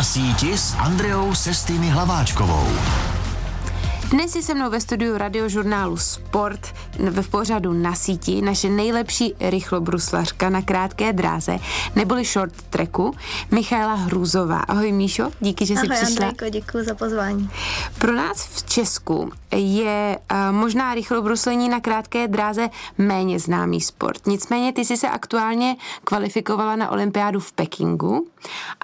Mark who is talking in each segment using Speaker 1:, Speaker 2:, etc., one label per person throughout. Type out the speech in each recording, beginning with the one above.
Speaker 1: Na síti s Andreou Sestými Hlaváčkovou.
Speaker 2: Dnes je se mnou ve studiu radiožurnálu Sport v pořadu na síti naše nejlepší rychlobruslařka na krátké dráze, neboli short tracku, Michaela Hrůzová. Ahoj Míšo, díky, že jsi
Speaker 3: Ahoj,
Speaker 2: přišla.
Speaker 3: Andrejko, děkuji za pozvání.
Speaker 2: Pro nás v Česku je uh, možná rychlobruslení na krátké dráze méně známý sport. Nicméně ty jsi se aktuálně kvalifikovala na olympiádu v Pekingu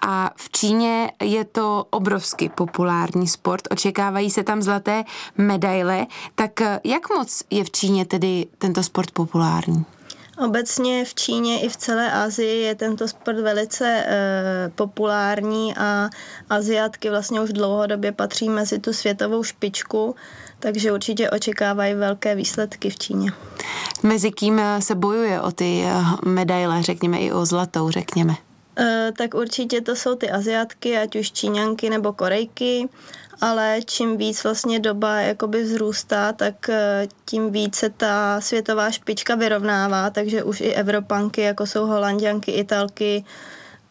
Speaker 2: a v Číně je to obrovsky populární sport. Očekávají se tam zlaté medaile. Tak uh, jak moc je v Číně tedy tento sport populární?
Speaker 3: Obecně v Číně i v celé Asii je tento sport velice e, populární a Aziatky vlastně už dlouhodobě patří mezi tu světovou špičku, takže určitě očekávají velké výsledky v Číně.
Speaker 2: Mezi kým se bojuje o ty medaile, řekněme i o zlatou, řekněme?
Speaker 3: E, tak určitě to jsou ty Aziatky, ať už Číňanky nebo Korejky ale čím víc vlastně doba jakoby vzrůstá, tak tím více ta světová špička vyrovnává, takže už i Evropanky, jako jsou Holanděnky, Italky,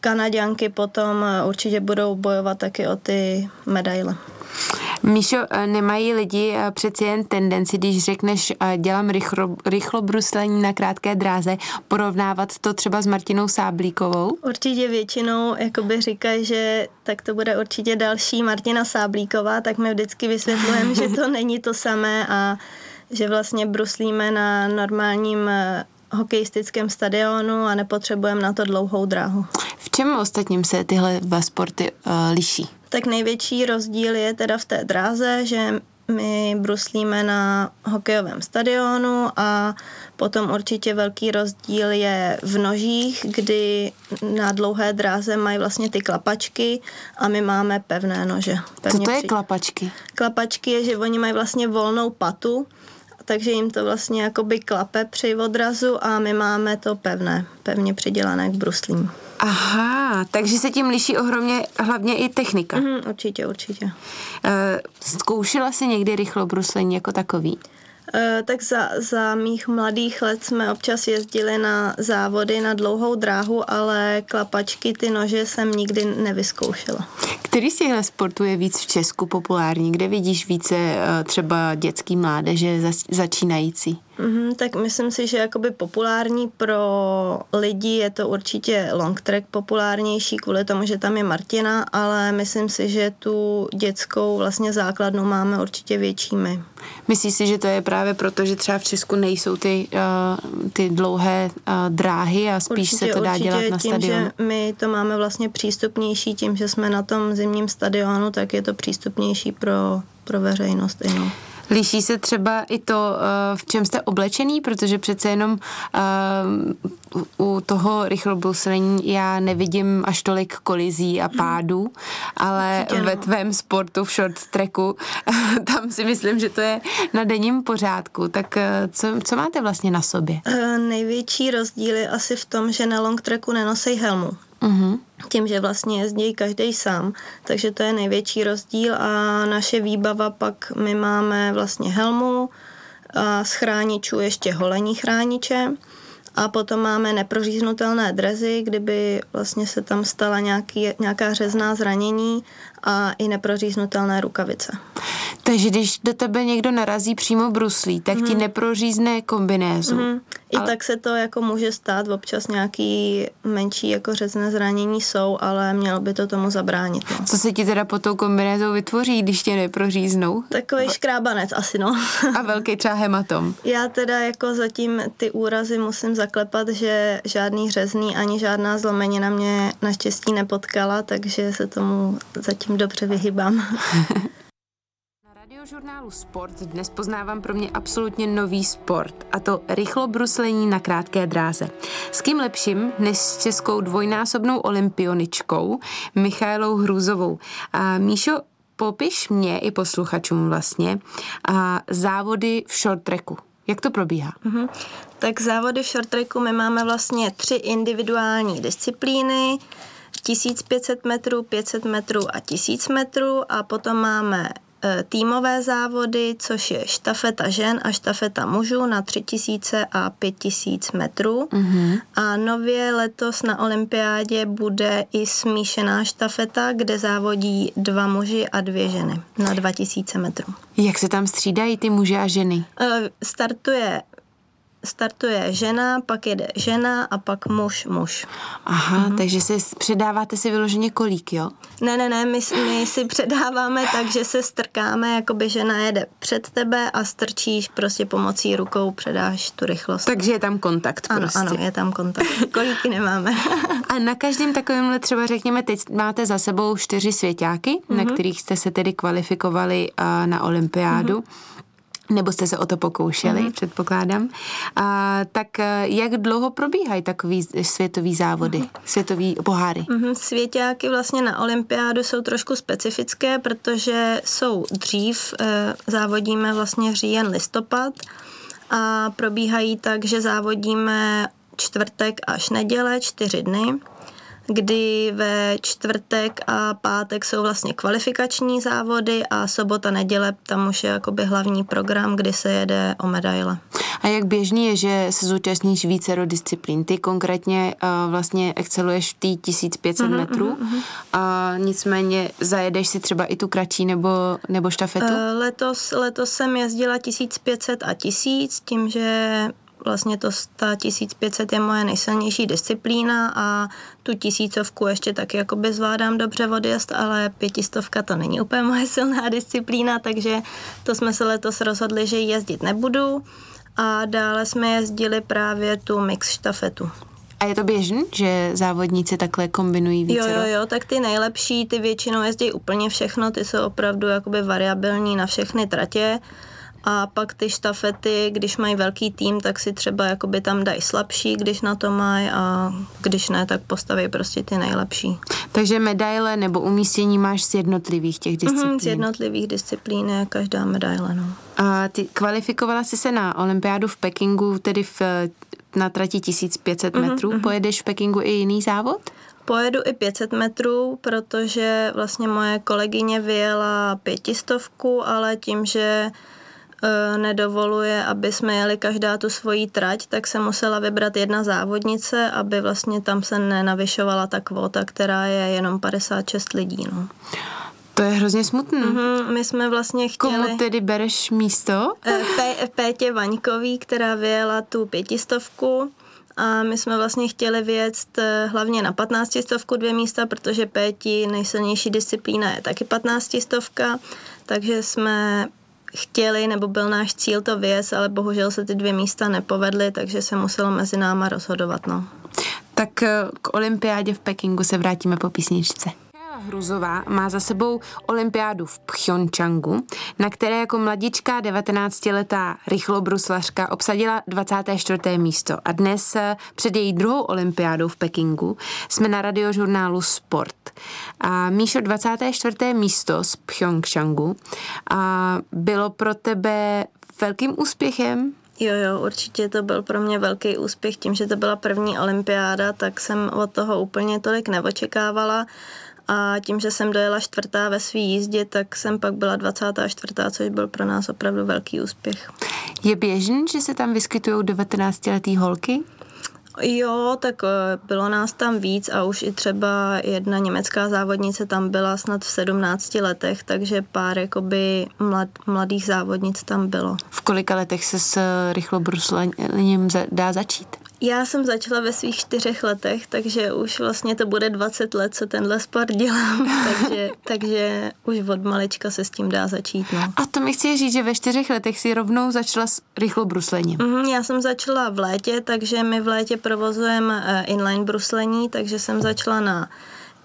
Speaker 3: Kanaděnky potom určitě budou bojovat taky o ty medaile.
Speaker 2: Míšo, nemají lidi přeci jen tendenci, když řekneš dělám rychlo, rychlobruslení na krátké dráze, porovnávat to třeba s Martinou Sáblíkovou?
Speaker 3: Určitě většinou jakoby říkají, že tak to bude určitě další Martina Sáblíková, tak my vždycky vysvětlujeme, že to není to samé a že vlastně bruslíme na normálním hokejistickém stadionu a nepotřebujeme na to dlouhou dráhu.
Speaker 2: V čem ostatním se tyhle dva sporty uh, liší?
Speaker 3: Tak největší rozdíl je teda v té dráze, že my bruslíme na hokejovém stadionu a potom určitě velký rozdíl je v nožích, kdy na dlouhé dráze mají vlastně ty klapačky a my máme pevné nože.
Speaker 2: Co to je při... klapačky?
Speaker 3: Klapačky je, že oni mají vlastně volnou patu, takže jim to vlastně jakoby klape při odrazu a my máme to pevné, pevně přidělané k bruslím.
Speaker 2: Aha, takže se tím liší ohromně hlavně i technika.
Speaker 3: Mm, určitě, určitě. Uh,
Speaker 2: zkoušela jsi někdy rychlobruslení jako takový?
Speaker 3: Uh, tak za, za mých mladých let jsme občas jezdili na závody na dlouhou dráhu, ale klapačky, ty nože jsem nikdy nevyzkoušela.
Speaker 2: Který z těchto sportů je víc v Česku populární? Kde vidíš více uh, třeba dětský mládeže začínající?
Speaker 3: Mm, tak myslím si, že jakoby populární pro lidi je to určitě long track populárnější kvůli tomu, že tam je Martina, ale myslím si, že tu dětskou vlastně základnu máme určitě větší my.
Speaker 2: Myslíš si, že to je právě proto, že třeba v Česku nejsou ty, uh, ty dlouhé uh, dráhy a spíš určitě, se to dá dělat na
Speaker 3: tím,
Speaker 2: stadionu?
Speaker 3: Že my to máme vlastně přístupnější tím, že jsme na tom zimním stadionu, tak je to přístupnější pro, pro veřejnost. I no.
Speaker 2: Líší se třeba i to, v čem jste oblečený, protože přece jenom u toho rychlobruslení já nevidím až tolik kolizí a pádů, ale ve tvém sportu v short tracku tam si myslím, že to je na denním pořádku. Tak co, co máte vlastně na sobě?
Speaker 3: Největší rozdíl je asi v tom, že na long tracku nenosej helmu. Uh-huh. Tím, že vlastně jezdí každý sám, takže to je největší rozdíl a naše výbava pak my máme vlastně helmu, a z chráničů ještě holení chrániče a potom máme neproříznutelné drezy, kdyby vlastně se tam stala nějaký, nějaká řezná zranění a i neproříznutelné rukavice.
Speaker 2: Takže když do tebe někdo narazí přímo bruslí, tak mm. ti mhm. neprořízne kombinézu. Mm.
Speaker 3: I ale... tak se to jako může stát, občas nějaký menší jako řezné zranění jsou, ale mělo by to tomu zabránit. No.
Speaker 2: Co se ti teda pod tou kombinézou vytvoří, když tě neproříznou?
Speaker 3: Takový škrábanec asi, no.
Speaker 2: A velký třeba hematom.
Speaker 3: Já teda jako zatím ty úrazy musím zaklepat, že žádný řezný ani žádná zlomenina mě naštěstí nepotkala, takže se tomu zatím dobře vyhybám.
Speaker 2: radiožurnálu Sport dnes poznávám pro mě absolutně nový sport, a to rychlobruslení na krátké dráze. S kým lepším než s českou dvojnásobnou olympioničkou Michailou Hrůzovou. A Míšo, popiš mě i posluchačům vlastně a závody v short tracku. Jak to probíhá?
Speaker 3: Mm-hmm. Tak závody v short tracku my máme vlastně tři individuální disciplíny. 1500 metrů, 500 metrů a 1000 metrů a potom máme e, týmové závody, což je štafeta žen a štafeta mužů na 3000 a 5000 metrů. Mm-hmm. A nově letos na olympiádě bude i smíšená štafeta, kde závodí dva muži a dvě ženy na 2000 metrů.
Speaker 2: Jak se tam střídají ty muže a ženy?
Speaker 3: E, startuje startuje žena, pak jede žena a pak muž, muž.
Speaker 2: Aha, mm-hmm. takže se předáváte si vyloženě kolík, jo?
Speaker 3: Ne, ne, ne, my, my si předáváme tak, že se strkáme, jako by žena jede před tebe a strčíš prostě pomocí rukou, předáš tu rychlost.
Speaker 2: Takže je tam kontakt
Speaker 3: ano,
Speaker 2: prostě.
Speaker 3: Ano, je tam kontakt. Kolíky nemáme.
Speaker 2: a na každém takovémhle třeba řekněme, teď máte za sebou čtyři svěťáky, mm-hmm. na mhm. kterých jste se tedy kvalifikovali uh, na olympiádu. Mm-hmm nebo jste se o to pokoušeli, mm-hmm. předpokládám. A, tak eh, jak dlouho probíhají takový světový závody, mm-hmm. světový poháry?
Speaker 3: Mm-hmm. Svěťáky vlastně na olympiádu jsou trošku specifické, protože jsou dřív, e, závodíme vlastně říjen, listopad a probíhají tak, že závodíme čtvrtek až neděle, čtyři dny kdy ve čtvrtek a pátek jsou vlastně kvalifikační závody a sobota, neděle tam už je jakoby hlavní program, kdy se jede o medaile.
Speaker 2: A jak běžný je, že se zúčastníš více disciplín? Ty konkrétně uh, vlastně exceluješ v té 1500 mm-hmm, metrů, mm-hmm. a nicméně zajedeš si třeba i tu kratší nebo, nebo štafetu? Uh,
Speaker 3: letos, letos jsem jezdila 1500 a 1000, tím, že vlastně to ta 1500 je moje nejsilnější disciplína a tu tisícovku ještě taky jakoby zvládám dobře odjezd, ale pětistovka to není úplně moje silná disciplína, takže to jsme se letos rozhodli, že jezdit nebudu a dále jsme jezdili právě tu mix štafetu.
Speaker 2: A je to běžný, že závodníci takhle kombinují více?
Speaker 3: Jo, jo, jo, tak ty nejlepší, ty většinou jezdí úplně všechno, ty jsou opravdu jakoby variabilní na všechny tratě a pak ty štafety, když mají velký tým, tak si třeba jakoby tam dají slabší, když na to mají a když ne, tak postaví prostě ty nejlepší.
Speaker 2: Takže medaile nebo umístění máš z jednotlivých těch disciplín? Mm-hmm,
Speaker 3: z jednotlivých disciplín je každá medaile, no.
Speaker 2: A ty kvalifikovala jsi se na olympiádu v Pekingu, tedy v, na trati 1500 mm-hmm, metrů. Mm-hmm. Pojedeš v Pekingu i jiný závod?
Speaker 3: Pojedu i 500 metrů, protože vlastně moje kolegyně vyjela pětistovku, ale tím, že nedovoluje, aby jsme jeli každá tu svoji trať, tak se musela vybrat jedna závodnice, aby vlastně tam se nenavyšovala ta kvota, která je jenom 56 lidí. No.
Speaker 2: To je hrozně smutné.
Speaker 3: Mm-hmm, my jsme vlastně chtěli...
Speaker 2: Komu tedy bereš místo?
Speaker 3: E, P- Pétě Vaňkový, která vyjela tu pětistovku a my jsme vlastně chtěli vyjet e, hlavně na 15 stovku dvě místa, protože Péti nejsilnější disciplína je taky 15 stovka, takže jsme chtěli, nebo byl náš cíl to věc, ale bohužel se ty dvě místa nepovedly, takže se muselo mezi náma rozhodovat. No.
Speaker 2: Tak eh, k olympiádě v Pekingu se vrátíme po písničce. Hruzová má za sebou olympiádu v Pchjončangu, na které jako mladička 19-letá rychlobruslařka obsadila 24. místo. A dnes eh, před její druhou olympiádou v Pekingu jsme na radiožurnálu Sport. A Míšo, 24. místo z Pchjončangu a bylo pro tebe velkým úspěchem?
Speaker 3: Jo, jo, určitě to byl pro mě velký úspěch. Tím, že to byla první olympiáda, tak jsem od toho úplně tolik neočekávala a tím, že jsem dojela čtvrtá ve své jízdě, tak jsem pak byla 24. což byl pro nás opravdu velký úspěch.
Speaker 2: Je běžný, že se tam vyskytují 19-letý holky?
Speaker 3: Jo, tak eh, bylo nás tam víc a už i třeba jedna německá závodnice tam byla snad v 17 letech, takže pár jakoby mlad, mladých závodnic tam bylo.
Speaker 2: V kolika letech se s rychlobruslaním dá začít?
Speaker 3: Já jsem začala ve svých čtyřech letech, takže už vlastně to bude 20 let, co tenhle sport dělám, takže, takže už od malička se s tím dá začít. No.
Speaker 2: A to mi chci říct, že ve čtyřech letech si rovnou začala s rychlobruslením.
Speaker 3: Mm, já jsem začala v létě, takže my v létě provozujeme eh, inline bruslení, takže jsem začala na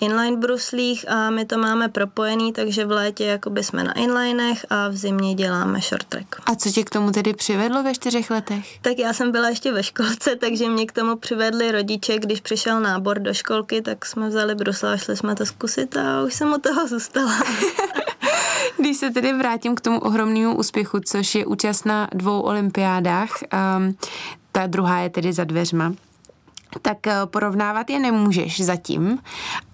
Speaker 3: inline bruslích a my to máme propojený, takže v létě jakoby jsme na inlinech a v zimě děláme short track.
Speaker 2: A co tě k tomu tedy přivedlo ve čtyřech letech?
Speaker 3: Tak já jsem byla ještě ve školce, takže mě k tomu přivedli rodiče, když přišel nábor do školky, tak jsme vzali brusle a šli jsme to zkusit a už jsem u toho zůstala.
Speaker 2: Když se tedy vrátím k tomu ohromnému úspěchu, což je účast na dvou olympiádách, um, ta druhá je tedy za dveřma, tak porovnávat je nemůžeš zatím,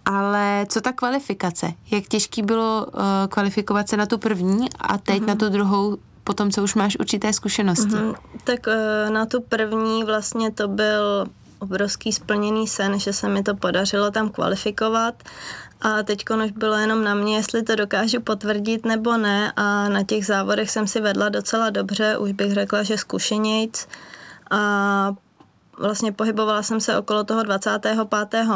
Speaker 2: Ale co ta kvalifikace? Jak těžký bylo uh, kvalifikovat se na tu první a teď mm-hmm. na tu druhou po tom, co už máš určité zkušenosti? Mm-hmm.
Speaker 3: Tak uh, na tu první vlastně to byl obrovský splněný sen, že se mi to podařilo tam kvalifikovat a teď už bylo jenom na mě, jestli to dokážu potvrdit nebo ne a na těch závodech jsem si vedla docela dobře, už bych řekla, že zkušenějc a vlastně pohybovala jsem se okolo toho 25.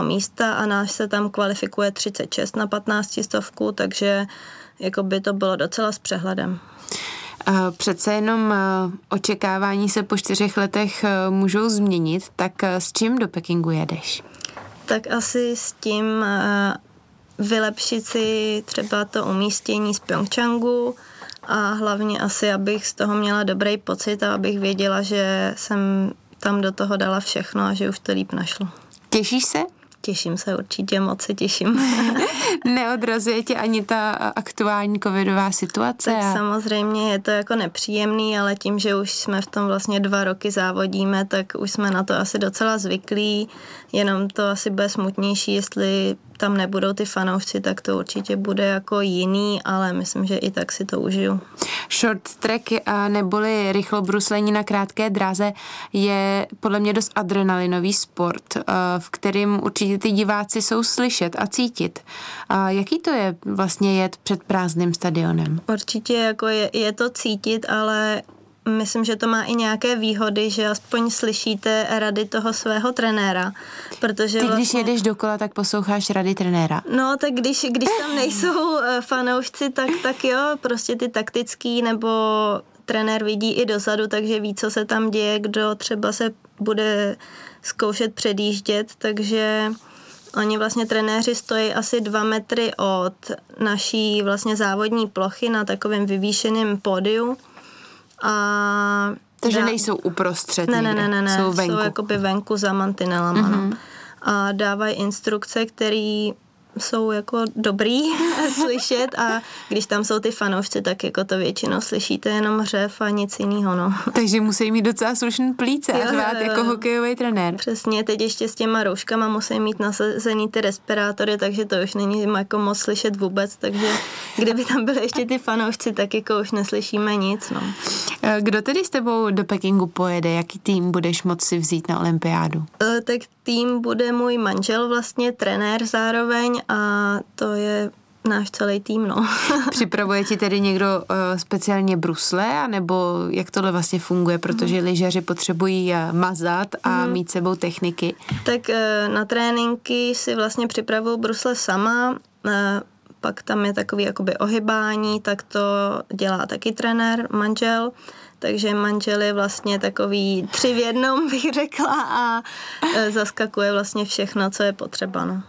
Speaker 3: místa a náš se tam kvalifikuje 36 na 15 stovku, takže jako by to bylo docela s přehledem.
Speaker 2: Přece jenom očekávání se po čtyřech letech můžou změnit, tak s čím do Pekingu jedeš?
Speaker 3: Tak asi s tím vylepšit si třeba to umístění z Pyeongchangu a hlavně asi, abych z toho měla dobrý pocit a abych věděla, že jsem tam do toho dala všechno a že už to líp našlo.
Speaker 2: Těšíš se?
Speaker 3: Těším se, určitě moc se těším.
Speaker 2: Neodrazuje tě ani ta aktuální covidová situace?
Speaker 3: Tak a... samozřejmě je to jako nepříjemný, ale tím, že už jsme v tom vlastně dva roky závodíme, tak už jsme na to asi docela zvyklí. Jenom to asi bude smutnější, jestli tam nebudou ty fanoušci, tak to určitě bude jako jiný, ale myslím, že i tak si to užiju.
Speaker 2: Short track neboli rychlobruslení na krátké dráze je podle mě dost adrenalinový sport, v kterým určitě ty diváci jsou slyšet a cítit. Jaký to je vlastně jet před prázdným stadionem?
Speaker 3: Určitě jako je, je to cítit, ale myslím, že to má i nějaké výhody, že aspoň slyšíte rady toho svého trenéra. Protože
Speaker 2: Ty, vlastně... když jedeš dokola, tak posloucháš rady trenéra.
Speaker 3: No, tak když, když tam nejsou eh, fanoušci, tak, tak jo, prostě ty taktický nebo trenér vidí i dozadu, takže ví, co se tam děje, kdo třeba se bude zkoušet předjíždět, takže Oni vlastně trenéři stojí asi dva metry od naší vlastně závodní plochy na takovém vyvýšeném pódiu
Speaker 2: a takže dá... nejsou uprostřed
Speaker 3: ne, ne, ne, ne, ne, jsou venku. Jsou jakoby venku za mantinelama. Mm-hmm. No. A dávají instrukce, které jsou jako dobrý slyšet a když tam jsou ty fanoušci, tak jako to většinou slyšíte jenom hřev a nic jiného, no.
Speaker 2: Takže musí mít docela slušný plíce a řvát jako hokejový trenér.
Speaker 3: Přesně, teď ještě s těma rouškama musí mít nasazený ty respirátory, takže to už není jako moc slyšet vůbec, takže kdyby tam byly ještě ty fanoušci, tak jako už neslyšíme nic, no.
Speaker 2: Eh, kdo tedy s tebou do Pekingu pojede? Jaký tým budeš moci vzít na olympiádu?
Speaker 3: E, tak tým bude můj manžel vlastně, trenér zároveň a to je náš celý tým, no.
Speaker 2: Připravuje ti tedy někdo uh, speciálně brusle, anebo jak tohle vlastně funguje, protože mm. lyžaři potřebují uh, mazat a mm. mít sebou techniky?
Speaker 3: Tak uh, na tréninky si vlastně připravuju brusle sama, uh, pak tam je takový jakoby ohybání, tak to dělá taky trenér, manžel. Takže manžel je vlastně takový tři v jednom, bych řekla, a zaskakuje vlastně všechno, co je potřeba. No.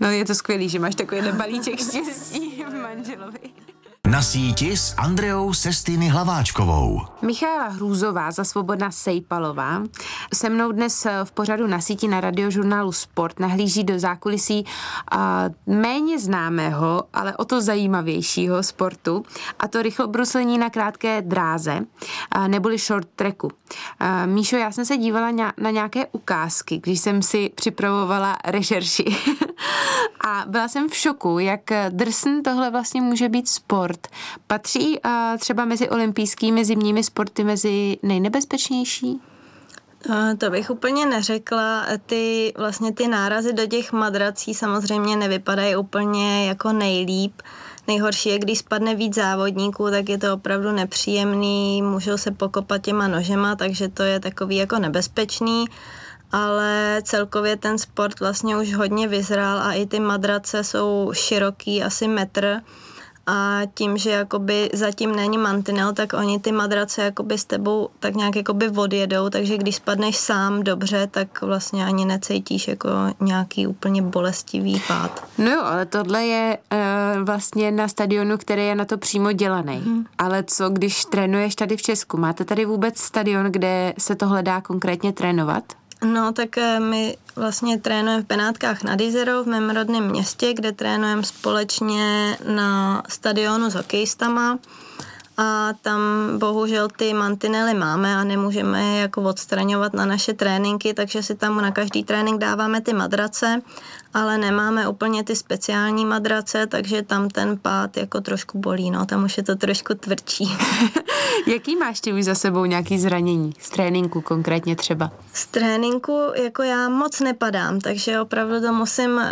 Speaker 2: No je to skvělý, že máš takovýhle balíček štěstí v manželovi.
Speaker 1: Na síti s Andreou Sestýny Hlaváčkovou.
Speaker 2: Michála Hrůzová za Svobodna Sejpalová se mnou dnes v pořadu na síti na radiožurnálu Sport nahlíží do zákulisí a, méně známého, ale o to zajímavějšího sportu a to rychlobruslení na krátké dráze a, neboli short tracku. A, Míšo, já jsem se dívala na nějaké ukázky, když jsem si připravovala rešerši a byla jsem v šoku, jak drsný tohle vlastně může být sport. Patří uh, třeba mezi olympijskými zimními sporty mezi nejnebezpečnější?
Speaker 3: To bych úplně neřekla. Ty vlastně ty nárazy do těch madrací samozřejmě nevypadají úplně jako nejlíp. Nejhorší je, když spadne víc závodníků, tak je to opravdu nepříjemný, můžou se pokopat těma nožema, takže to je takový jako nebezpečný ale celkově ten sport vlastně už hodně vyzrál a i ty madrace jsou široký, asi metr, a tím, že jakoby zatím není mantinel, tak oni ty madrace jakoby s tebou tak nějak jakoby odjedou, takže když spadneš sám dobře, tak vlastně ani necítíš jako nějaký úplně bolestivý pád.
Speaker 2: No jo, ale tohle je uh, vlastně na stadionu, který je na to přímo dělaný. Hmm. Ale co, když trénuješ tady v Česku? Máte tady vůbec stadion, kde se tohle dá konkrétně trénovat?
Speaker 3: No, tak eh, my vlastně trénujeme v Benátkách nad Izerou, v mém rodném městě, kde trénujeme společně na stadionu s hokejistama. A tam bohužel ty mantinely máme a nemůžeme je jako odstraňovat na naše tréninky, takže si tam na každý trénink dáváme ty madrace ale nemáme úplně ty speciální madrace, takže tam ten pád jako trošku bolí, no, tam už je to trošku tvrdší.
Speaker 2: Jaký máš ty už za sebou nějaký zranění? Z tréninku konkrétně třeba?
Speaker 3: Z tréninku jako já moc nepadám, takže opravdu to musím uh,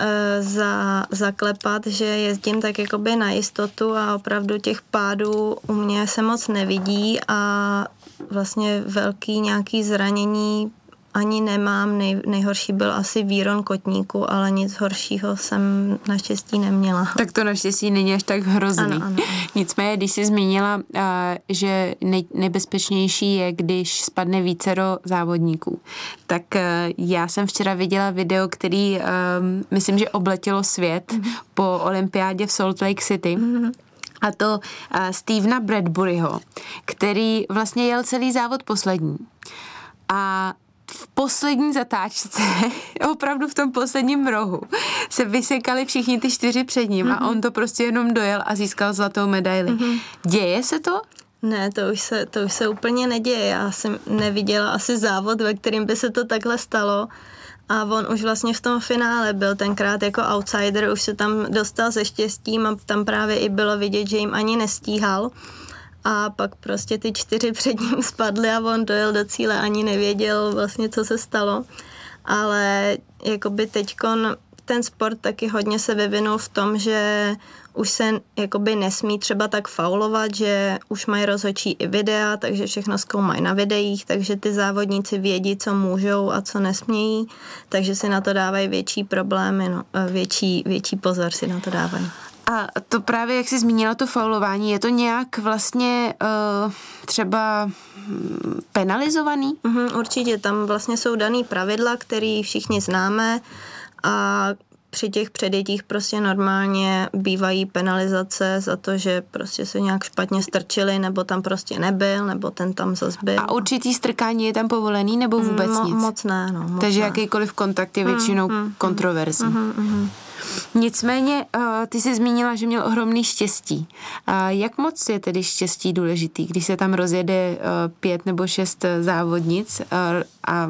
Speaker 3: za, zaklepat, že jezdím tak jakoby na jistotu a opravdu těch pádů u mě se moc nevidí a vlastně velký nějaký zranění ani nemám. Nej, nejhorší byl asi výron kotníku, ale nic horšího jsem naštěstí neměla.
Speaker 2: Tak to naštěstí není až tak hrozný.
Speaker 3: Ano, ano, ano.
Speaker 2: Nicméně, když jsi zmínila, že nej, nebezpečnější je, když spadne vícero závodníků, tak já jsem včera viděla video, který um, myslím, že obletělo svět mm-hmm. po olympiádě v Salt Lake City. Mm-hmm a to uh, Stevena Bradburyho, který vlastně jel celý závod poslední. A v poslední zatáčce, opravdu v tom posledním rohu, se vysekali všichni ty čtyři před ním mm-hmm. a on to prostě jenom dojel a získal zlatou medaili. Mm-hmm. Děje se to?
Speaker 3: Ne, to už, se, to už se úplně neděje. Já jsem neviděla asi závod, ve kterým by se to takhle stalo. A on už vlastně v tom finále byl tenkrát jako outsider, už se tam dostal se štěstím a tam právě i bylo vidět, že jim ani nestíhal. A pak prostě ty čtyři před ním spadly a on dojel do cíle, ani nevěděl vlastně, co se stalo. Ale jakoby teďkon ten sport taky hodně se vyvinul v tom, že už se jakoby nesmí třeba tak faulovat, že už mají rozhodčí i videa, takže všechno zkoumají na videích, takže ty závodníci vědí, co můžou a co nesmějí, takže si na to dávají větší problémy, no, větší, větší pozor si na to dávají.
Speaker 2: A to právě, jak jsi zmínila to faulování, je to nějak vlastně uh, třeba hm, penalizovaný?
Speaker 3: Mm, určitě, tam vlastně jsou daný pravidla, které všichni známe a při těch předjetích prostě normálně bývají penalizace za to, že prostě se nějak špatně strčili, nebo tam prostě nebyl, nebo ten tam zase byl.
Speaker 2: A určitý strkání je tam povolený, nebo vůbec Mo- nic?
Speaker 3: Moc ne, no. Moc
Speaker 2: Takže
Speaker 3: ne.
Speaker 2: jakýkoliv kontakt je většinou mm, mm, kontroverzní. Mm, mm, Nicméně, uh, ty jsi zmínila, že měl ohromný štěstí. Jak moc je tedy štěstí důležitý, když se tam rozjede uh, pět nebo šest závodnic a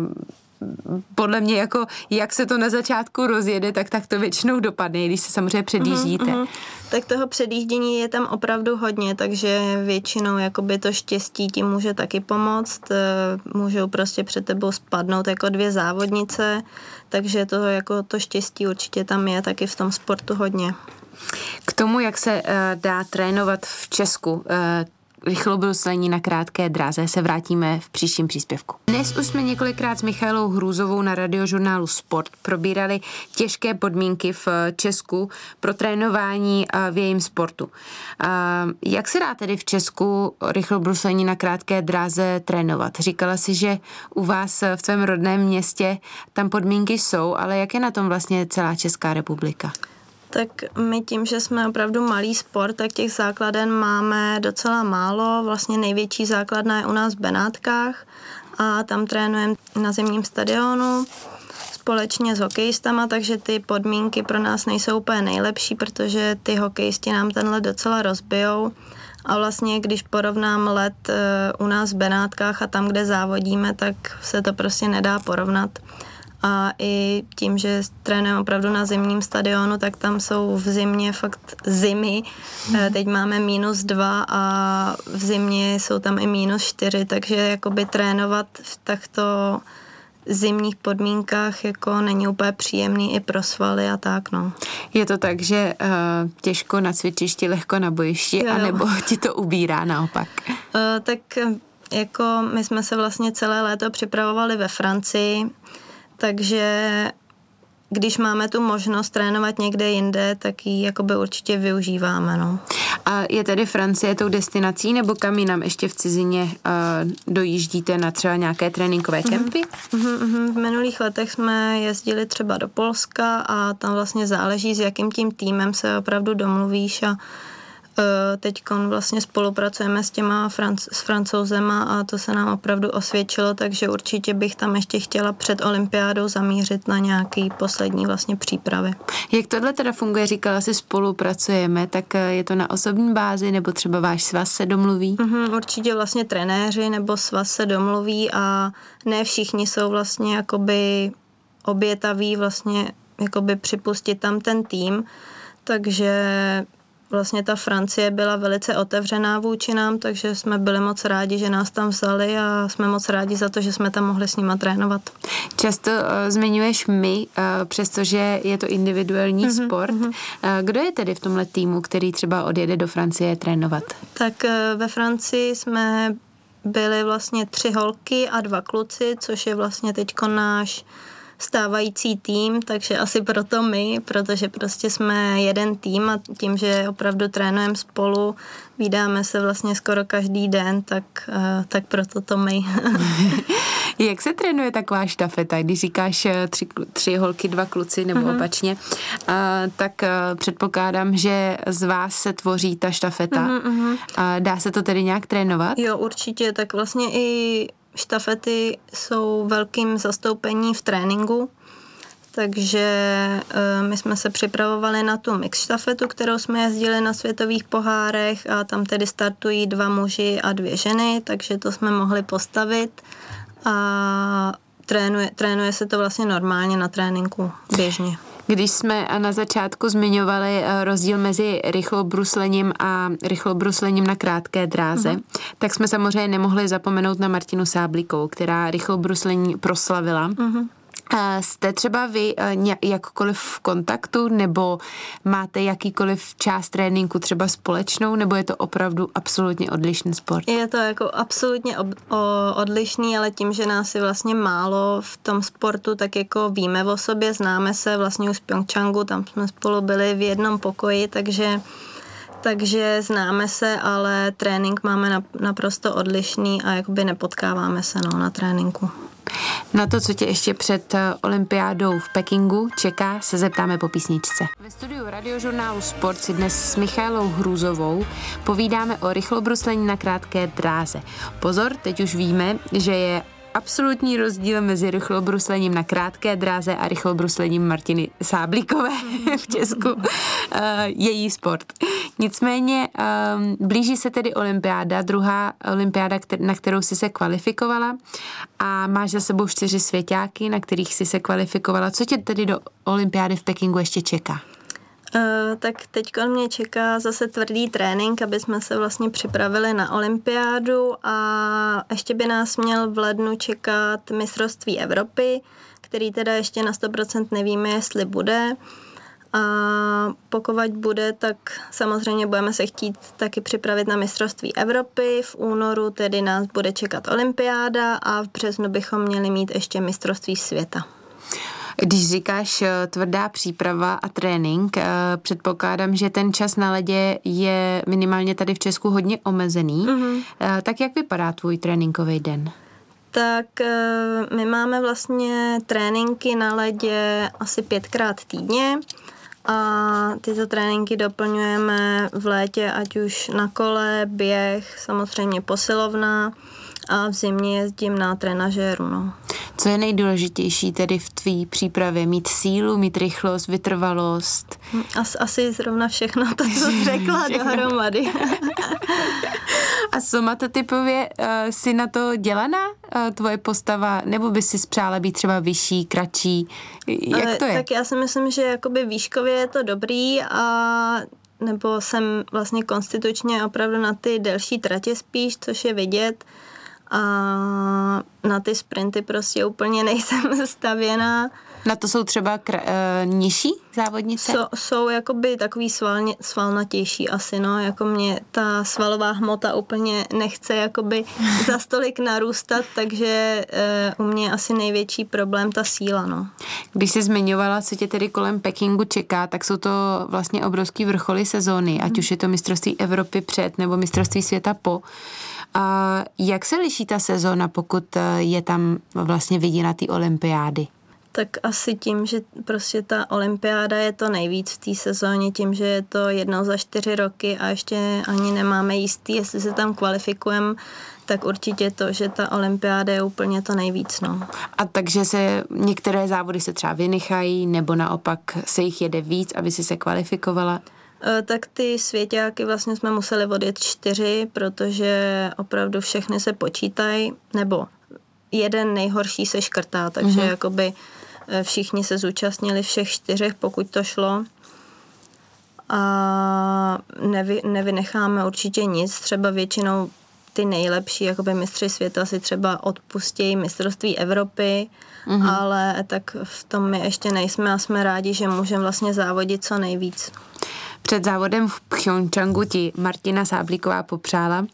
Speaker 2: podle mě jako, jak se to na začátku rozjede, tak tak to většinou dopadne, když se samozřejmě předjíždíte. Uh-huh, uh-huh.
Speaker 3: Tak toho předjíždění je tam opravdu hodně, takže většinou jakoby to štěstí ti může taky pomoct. Eh, můžou prostě před tebou spadnout jako dvě závodnice, takže to jako to štěstí určitě tam je taky v tom sportu hodně.
Speaker 2: K tomu, jak se uh, dá trénovat v Česku, uh, rychlobruslení na krátké dráze se vrátíme v příštím příspěvku. Dnes už jsme několikrát s Michailou Hrůzovou na radiožurnálu Sport probírali těžké podmínky v Česku pro trénování v jejím sportu. Jak se dá tedy v Česku rychlobruslení na krátké dráze trénovat? Říkala si, že u vás v tvém rodném městě tam podmínky jsou, ale jak je na tom vlastně celá Česká republika?
Speaker 3: Tak my tím, že jsme opravdu malý sport, tak těch základen máme docela málo. Vlastně největší základna je u nás v Benátkách a tam trénujeme na zimním stadionu společně s hokejistama, takže ty podmínky pro nás nejsou úplně nejlepší, protože ty hokejisti nám tenhle docela rozbijou. A vlastně, když porovnám let eh, u nás v Benátkách a tam, kde závodíme, tak se to prostě nedá porovnat a i tím, že trénujeme opravdu na zimním stadionu, tak tam jsou v zimě fakt zimy. Hmm. Teď máme minus dva a v zimě jsou tam i minus čtyři, takže jakoby trénovat v takto zimních podmínkách jako není úplně příjemný i pro svaly a tak, no.
Speaker 2: Je to tak, že uh, těžko na cvičišti, lehko na bojišti, jo. anebo ti to ubírá naopak? Uh,
Speaker 3: tak jako my jsme se vlastně celé léto připravovali ve Francii, takže když máme tu možnost trénovat někde jinde, tak ji jakoby určitě využíváme. No.
Speaker 2: A je tedy Francie tou destinací, nebo kam jinam ještě v cizině uh, dojíždíte na třeba nějaké tréninkové mhm. kempy?
Speaker 3: Mm-hmm, mm-hmm. V minulých letech jsme jezdili třeba do Polska a tam vlastně záleží, s jakým tím týmem se opravdu domluvíš a Eh, Teď vlastně spolupracujeme s těma Franc- s francouzema a to se nám opravdu osvědčilo, takže určitě bych tam ještě chtěla před olympiádou zamířit na nějaký poslední vlastně přípravy.
Speaker 2: Jak tohle teda funguje? Říkala si spolupracujeme, tak eh, je to na osobní bázi nebo třeba váš svaz se domluví?
Speaker 3: Mm-hmm, určitě vlastně trenéři nebo svaz se domluví a ne všichni jsou vlastně jakoby obětaví vlastně jakoby připustit tam ten tým, takže vlastně ta Francie byla velice otevřená vůči nám, takže jsme byli moc rádi, že nás tam vzali a jsme moc rádi za to, že jsme tam mohli s nima trénovat.
Speaker 2: Často uh, zmiňuješ my, uh, přestože je to individuální mm-hmm, sport. Mm-hmm. Uh, kdo je tedy v tomhle týmu, který třeba odjede do Francie trénovat?
Speaker 3: Tak uh, ve Francii jsme byli vlastně tři holky a dva kluci, což je vlastně teďko náš stávající tým, takže asi proto my, protože prostě jsme jeden tým a tím, že opravdu trénujeme spolu, vydáme se vlastně skoro každý den, tak, uh, tak proto to my.
Speaker 2: Jak se trénuje taková štafeta, když říkáš eh, tři, tři holky, dva kluci nebo uh-huh. opačně, uh, tak uh, předpokládám, že z vás se tvoří ta štafeta. Uh-huh. Uh, dá se to tedy nějak trénovat?
Speaker 3: Jo, určitě, tak vlastně i štafety jsou velkým zastoupení v tréninku, takže uh, my jsme se připravovali na tu mix štafetu, kterou jsme jezdili na světových pohárech a tam tedy startují dva muži a dvě ženy, takže to jsme mohli postavit a trénuje, trénuje se to vlastně normálně na tréninku běžně.
Speaker 2: Když jsme na začátku zmiňovali eh, rozdíl mezi rychlobruslením a rychlobruslení na krátké dráze, uh-huh. tak jsme samozřejmě nemohli zapomenout na Martinu Sáblíkovou, která rychlobruslení proslavila. Uh-huh. Jste třeba vy eh, jakkoliv v kontaktu nebo máte jakýkoliv část tréninku třeba společnou nebo je to opravdu absolutně odlišný sport?
Speaker 3: Je to jako absolutně ob, o, odlišný, ale tím, že nás je vlastně málo v tom sportu, tak jako víme o sobě, známe se vlastně už z Pyeongchangu, tam jsme spolu byli v jednom pokoji, takže takže známe se, ale trénink máme naprosto odlišný a jakoby nepotkáváme se no, na tréninku.
Speaker 2: Na to, co tě ještě před eh, olympiádou v Pekingu čeká, se zeptáme po písničce. Ve studiu radiožurnálu Sport si dnes s Michailou Hrůzovou povídáme o rychlobruslení na krátké dráze. Pozor, teď už víme, že je absolutní rozdíl mezi rychlobruslením na krátké dráze a rychlobruslením Martiny Sáblíkové v Česku. Uh, její sport. Nicméně um, blíží se tedy olympiáda, druhá olympiáda, na kterou si se kvalifikovala a máš za sebou čtyři svěťáky, na kterých si se kvalifikovala. Co tě tedy do olympiády v Pekingu ještě čeká?
Speaker 3: Uh, tak teď mě čeká zase tvrdý trénink, aby jsme se vlastně připravili na olympiádu a ještě by nás měl v lednu čekat mistrovství Evropy, který teda ještě na 100% nevíme, jestli bude. A pokud bude, tak samozřejmě budeme se chtít taky připravit na mistrovství Evropy. V únoru tedy nás bude čekat olympiáda a v březnu bychom měli mít ještě mistrovství světa.
Speaker 2: Když říkáš eh, tvrdá příprava a trénink, eh, předpokládám, že ten čas na ledě je minimálně tady v Česku hodně omezený. Mm-hmm. Tak jak vypadá tvůj tréninkový den?
Speaker 3: Tak my máme vlastně tréninky na ledě asi pětkrát týdně a tyto tréninky doplňujeme v létě, ať už na kole, běh, samozřejmě posilovna a v zimě jezdím na trenažéru. No.
Speaker 2: Co je nejdůležitější tedy v tvý přípravě? Mít sílu, mít rychlost, vytrvalost?
Speaker 3: Hm, As, asi zrovna všechno to, co jsi řekla dohromady.
Speaker 2: A somatotypově uh, si na to dělaná uh, tvoje postava? Nebo by si spřála být třeba vyšší, kratší? Jak to je?
Speaker 3: Tak já si myslím, že jakoby výškově je to dobrý a nebo jsem vlastně konstitučně opravdu na ty delší tratě spíš, což je vidět a na ty sprinty prostě úplně nejsem stavěná.
Speaker 2: Na to jsou třeba kr- uh, nižší závodnice?
Speaker 3: So, jsou jakoby takový svalně, svalnatější asi, no, jako mě ta svalová hmota úplně nechce jakoby za stolik narůstat, takže uh, u mě asi největší problém ta síla, no.
Speaker 2: Když jsi zmiňovala, co tě tedy kolem Pekingu čeká, tak jsou to vlastně obrovský vrcholy sezóny, ať už je to mistrovství Evropy před nebo mistrovství světa po. A jak se liší ta sezóna, pokud eh, je tam vlastně viděna ty olympiády?
Speaker 3: Tak asi tím, že prostě ta olympiáda je to nejvíc v té sezóně, tím, že je to jednou za čtyři roky a ještě ani nemáme jistý, jestli se tam kvalifikujeme, tak určitě to, že ta olympiáda je úplně to nejvíc. No.
Speaker 2: A takže se některé závody se třeba vynechají, nebo naopak se jich jede víc, aby si se kvalifikovala?
Speaker 3: Eh, tak ty svěťáky vlastně jsme museli odjet čtyři, protože opravdu všechny se počítají, nebo jeden nejhorší se škrtá, takže mm-hmm. jakoby eh, všichni se zúčastnili všech čtyřech, pokud to šlo. A nevy, nevynecháme určitě nic, třeba většinou ty nejlepší jakoby mistři světa si třeba odpustí mistrovství Evropy, mm-hmm. ale tak v tom my ještě nejsme a jsme rádi, že můžeme vlastně závodit co nejvíc.
Speaker 2: Před závodem v Pyeongchangu ti Martina Sáblíková popřála,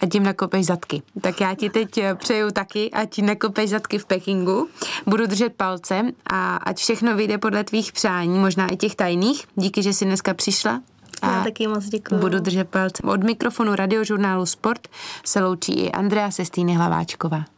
Speaker 2: a tím nakopeš zadky. Tak já ti teď přeju taky, ať ti nakopeš zadky v Pekingu. Budu držet palce a ať všechno vyjde podle tvých přání, možná i těch tajných. Díky, že jsi dneska přišla
Speaker 3: a Já taky moc děkuji.
Speaker 2: Budu držet palce. Od mikrofonu radiožurnálu Sport se loučí i Andrea Sestýny Hlaváčková.